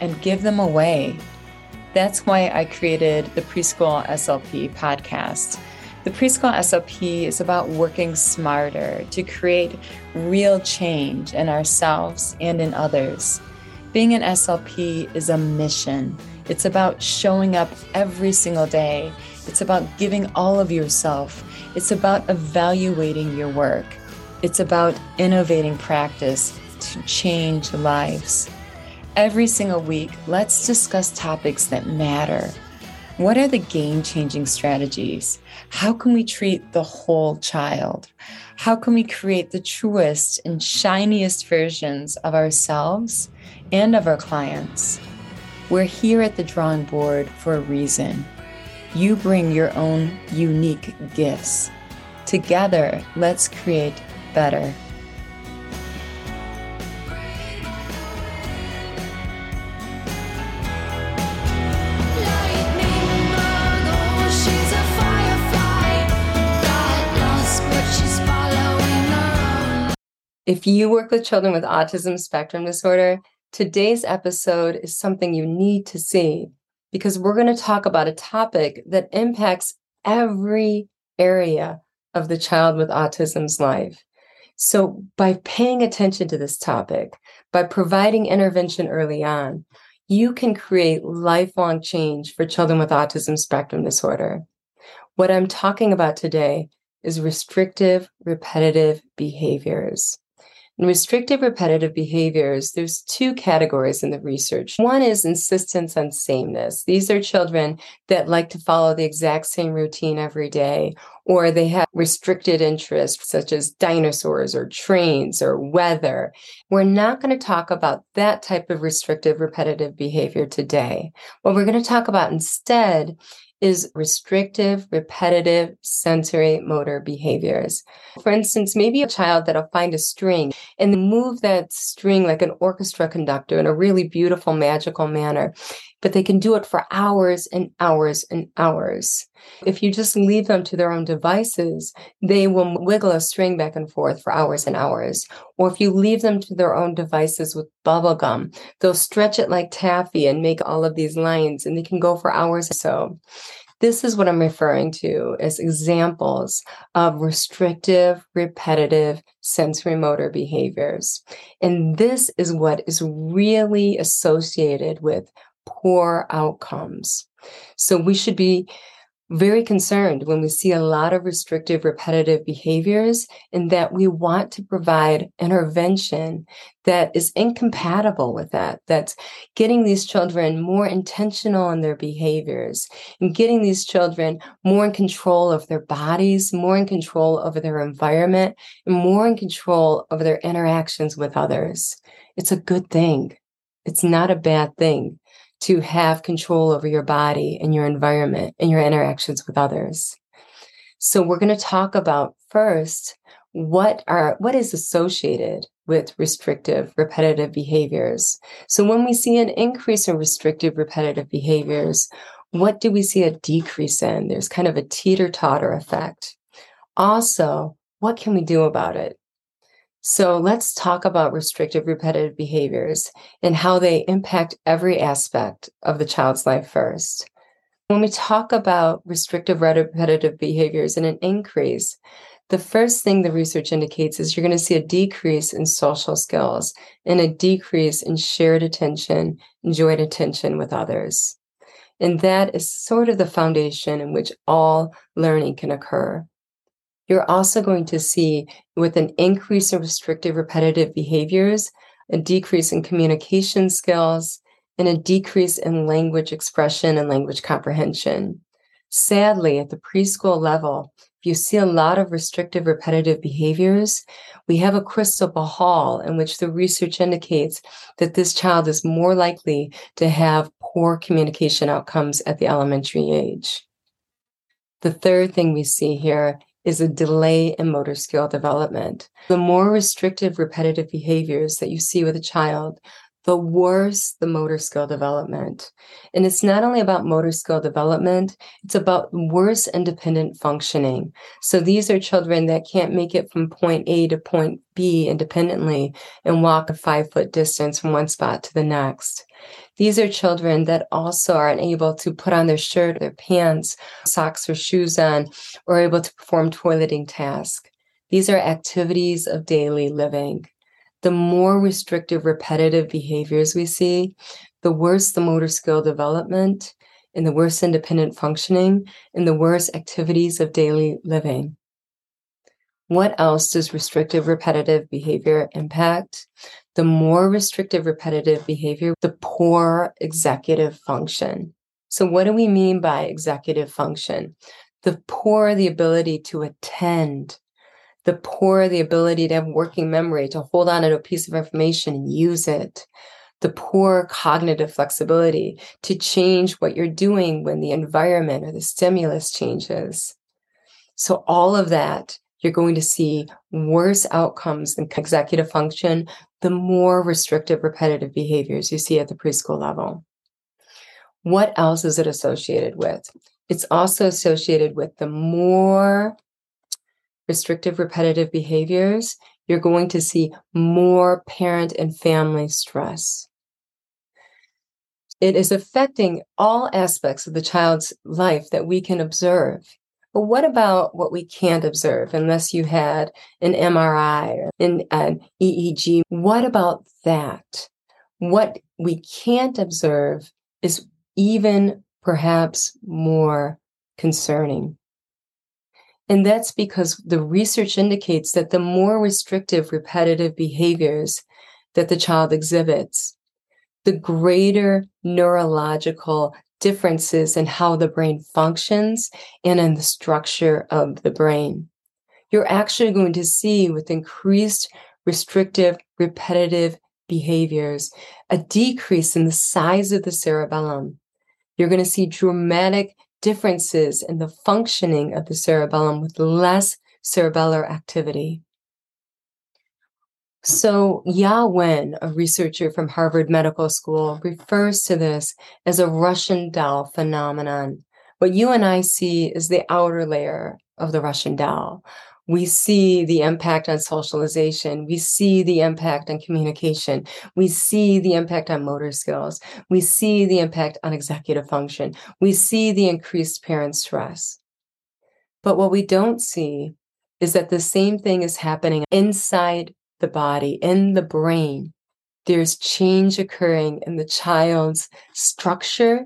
and give them away. That's why I created the Preschool SLP podcast. The Preschool SLP is about working smarter to create real change in ourselves and in others. Being an SLP is a mission. It's about showing up every single day. It's about giving all of yourself. It's about evaluating your work. It's about innovating practice to change lives. Every single week, let's discuss topics that matter. What are the game changing strategies? How can we treat the whole child? How can we create the truest and shiniest versions of ourselves and of our clients? We're here at the drawing board for a reason. You bring your own unique gifts. Together, let's create better. If you work with children with autism spectrum disorder, today's episode is something you need to see because we're going to talk about a topic that impacts every area of the child with autism's life. So, by paying attention to this topic, by providing intervention early on, you can create lifelong change for children with autism spectrum disorder. What I'm talking about today is restrictive repetitive behaviors. In restrictive repetitive behaviors, there's two categories in the research. One is insistence on sameness. These are children that like to follow the exact same routine every day, or they have restricted interests such as dinosaurs or trains or weather. We're not going to talk about that type of restrictive repetitive behavior today. What we're going to talk about instead is restrictive, repetitive sensory motor behaviors. For instance, maybe a child that'll find a string and move that string like an orchestra conductor in a really beautiful, magical manner, but they can do it for hours and hours and hours. If you just leave them to their own devices, they will wiggle a string back and forth for hours and hours. Or if you leave them to their own devices with bubble gum, they'll stretch it like taffy and make all of these lines, and they can go for hours or so. This is what I'm referring to as examples of restrictive, repetitive sensory motor behaviors. And this is what is really associated with poor outcomes. So we should be very concerned when we see a lot of restrictive, repetitive behaviors, and that we want to provide intervention that is incompatible with that. That's getting these children more intentional in their behaviors and getting these children more in control of their bodies, more in control over their environment, and more in control of their interactions with others. It's a good thing. It's not a bad thing to have control over your body and your environment and your interactions with others. So we're going to talk about first what are what is associated with restrictive repetitive behaviors. So when we see an increase in restrictive repetitive behaviors, what do we see a decrease in? There's kind of a teeter-totter effect. Also, what can we do about it? So let's talk about restrictive repetitive behaviors and how they impact every aspect of the child's life first. When we talk about restrictive repetitive behaviors and an increase, the first thing the research indicates is you're going to see a decrease in social skills and a decrease in shared attention, enjoyed attention with others. And that is sort of the foundation in which all learning can occur. You're also going to see with an increase in restrictive repetitive behaviors, a decrease in communication skills, and a decrease in language expression and language comprehension. Sadly, at the preschool level, if you see a lot of restrictive repetitive behaviors, we have a crystal ball in which the research indicates that this child is more likely to have poor communication outcomes at the elementary age. The third thing we see here is a delay in motor skill development. The more restrictive repetitive behaviors that you see with a child, the worse the motor skill development. And it's not only about motor skill development, it's about worse independent functioning. So these are children that can't make it from point A to point B independently and walk a five foot distance from one spot to the next. These are children that also are unable to put on their shirt, their pants, socks, or shoes on, or able to perform toileting tasks. These are activities of daily living the more restrictive, repetitive behaviors we see, the worse the motor skill development and the worse independent functioning and the worse activities of daily living. What else does restrictive, repetitive behavior impact? The more restrictive, repetitive behavior, the poor executive function. So, what do we mean by executive function? The poor the ability to attend the poor the ability to have working memory, to hold on to a piece of information and use it, the poor cognitive flexibility to change what you're doing when the environment or the stimulus changes. So, all of that, you're going to see worse outcomes in executive function the more restrictive, repetitive behaviors you see at the preschool level. What else is it associated with? It's also associated with the more restrictive repetitive behaviors, you're going to see more parent and family stress. It is affecting all aspects of the child's life that we can observe. But what about what we can't observe unless you had an MRI or an, an EEG? What about that? What we can't observe is even perhaps more concerning. And that's because the research indicates that the more restrictive repetitive behaviors that the child exhibits, the greater neurological differences in how the brain functions and in the structure of the brain. You're actually going to see with increased restrictive repetitive behaviors a decrease in the size of the cerebellum. You're going to see dramatic differences in the functioning of the cerebellum with less cerebellar activity. So, Ya Wen, a researcher from Harvard Medical School, refers to this as a Russian doll phenomenon. What you and I see is the outer layer of the Russian doll, we see the impact on socialization. We see the impact on communication. We see the impact on motor skills. We see the impact on executive function. We see the increased parent stress. But what we don't see is that the same thing is happening inside the body, in the brain. There's change occurring in the child's structure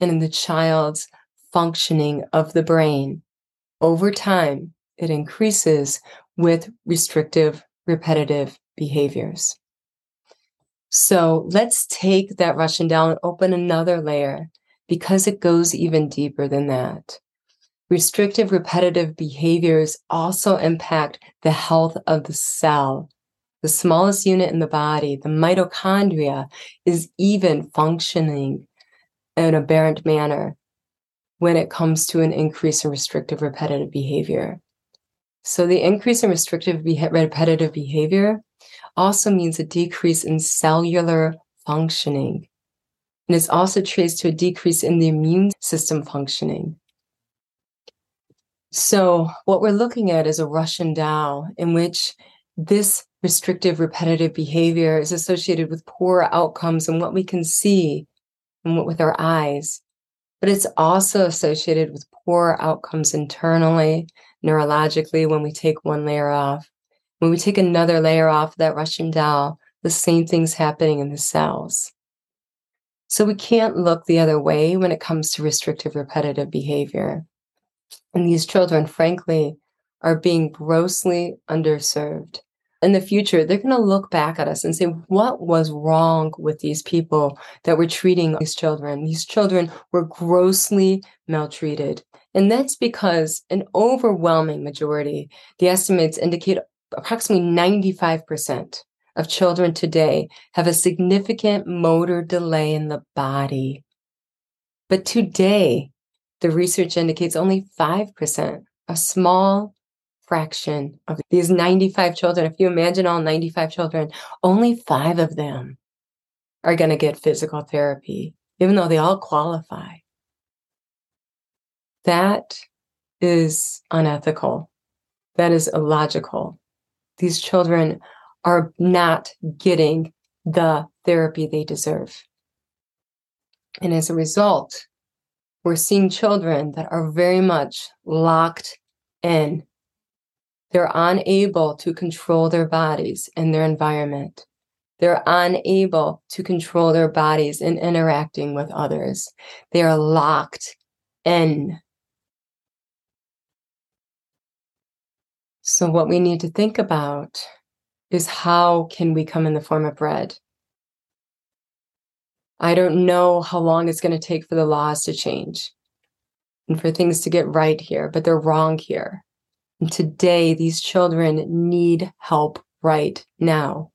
and in the child's functioning of the brain over time it increases with restrictive, repetitive behaviors. So let's take that Russian doll and open another layer because it goes even deeper than that. Restrictive, repetitive behaviors also impact the health of the cell. The smallest unit in the body, the mitochondria, is even functioning in an aberrant manner when it comes to an increase in restrictive repetitive behavior. So the increase in restrictive repetitive behavior also means a decrease in cellular functioning. And it's also traced to a decrease in the immune system functioning. So, what we're looking at is a Russian doll in which this restrictive repetitive behavior is associated with poor outcomes and what we can see and what with our eyes. But it's also associated with poor outcomes internally neurologically when we take one layer off. When we take another layer off that Russian doll, the same thing's happening in the cells. So we can't look the other way when it comes to restrictive repetitive behavior. And these children, frankly, are being grossly underserved. in the future, they're going to look back at us and say, what was wrong with these people that were treating these children? These children were grossly maltreated. And that's because an overwhelming majority, the estimates indicate approximately 95% of children today have a significant motor delay in the body. But today, the research indicates only 5%, a small fraction of these 95 children. If you imagine all 95 children, only five of them are going to get physical therapy, even though they all qualify. That is unethical. That is illogical. These children are not getting the therapy they deserve. And as a result, we're seeing children that are very much locked in. They're unable to control their bodies and their environment. They're unable to control their bodies in interacting with others. They are locked in. So, what we need to think about is how can we come in the form of bread? I don't know how long it's going to take for the laws to change and for things to get right here, but they're wrong here. And today, these children need help right now.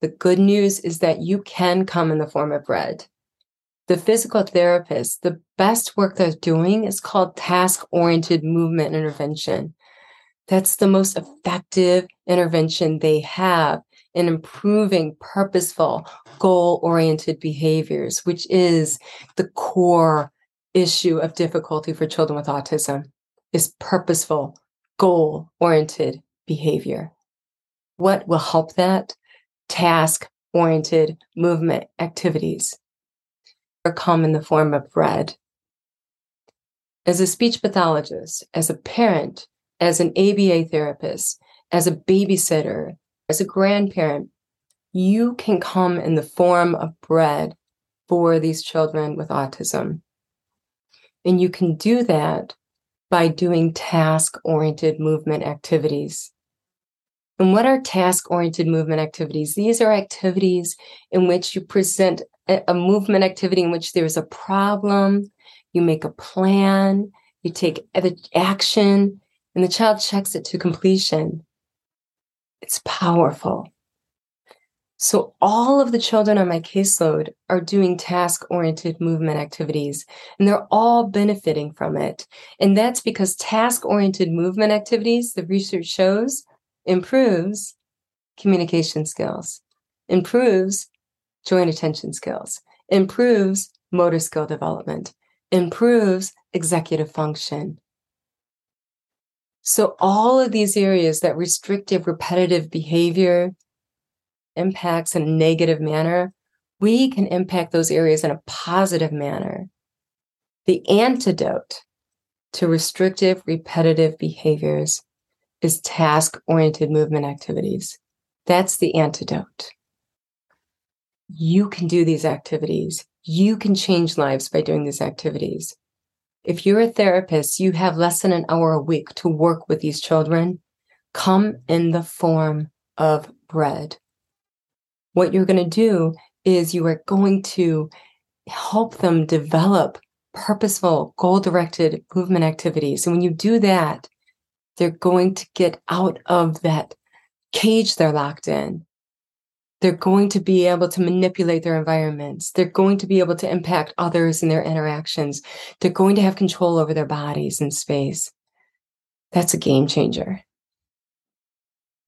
The good news is that you can come in the form of bread. The physical therapist, the best work they're doing is called task oriented movement intervention. That's the most effective intervention they have in improving purposeful, goal oriented behaviors, which is the core issue of difficulty for children with autism is purposeful, goal oriented behavior. What will help that? Task oriented movement activities or come in the form of bread. As a speech pathologist, as a parent, as an ABA therapist, as a babysitter, as a grandparent, you can come in the form of bread for these children with autism. And you can do that by doing task oriented movement activities. And what are task oriented movement activities? These are activities in which you present a, movement activity in which there's a problem, you make a plan, you take action, and the child checks it to completion. It's powerful. So, all of the children on my caseload are doing task oriented movement activities, and they're all benefiting from it. And that's because task oriented movement activities, the research shows, improves communication skills, improves joint attention skills, improves motor skill development, improves executive function, so, all of these areas that restrictive, repetitive behavior impacts in a negative manner, we can impact those areas in a positive manner. The antidote to restrictive, repetitive behaviors is task oriented movement activities. That's the antidote. You can do these activities. You can change lives by doing these activities. If you're a therapist, you have less than an hour a week to work with these children. Come in the form of bread. What you're going to do is you are going to help them develop purposeful, goal directed movement activities. And when you do that, they're going to get out of that cage they're locked in. They're going to be able to manipulate their environments. They're going to be able to impact others in their interactions. They're going to have control over their bodies and space. That's a game changer.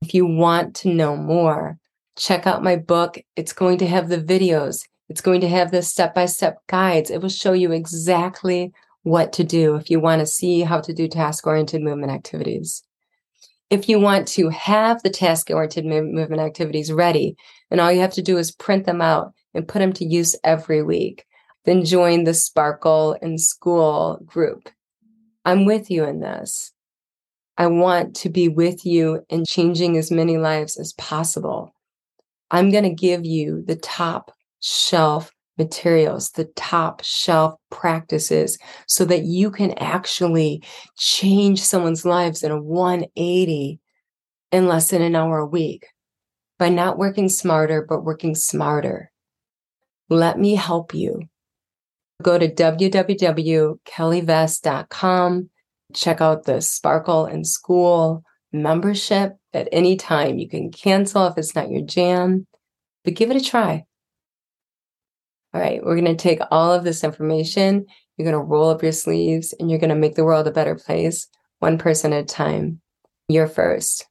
If you want to know more, check out my book. It's going to have the videos, it's going to have the step by step guides. It will show you exactly what to do if you want to see how to do task oriented movement activities if you want to have the task oriented movement activities ready, and all you have to do is print them out and put them to use every week, then join the Sparkle in School group. I'm with you in this. I want to be with you in changing as many lives as possible. I'm going to give you the top shelf materials, the top shelf practices, so that you can actually change someone's lives in a 180 in less than an hour a week by not working smarter, but working smarter. Let me help you. Go to www.kellyvest.com. Check out the Sparkle in School membership at any time. You can cancel if it's not your jam, but give it a try. All right, we're going to take all of this information, you're going to roll up your sleeves, and you're going to make the world a better place, one person at a time. You're first.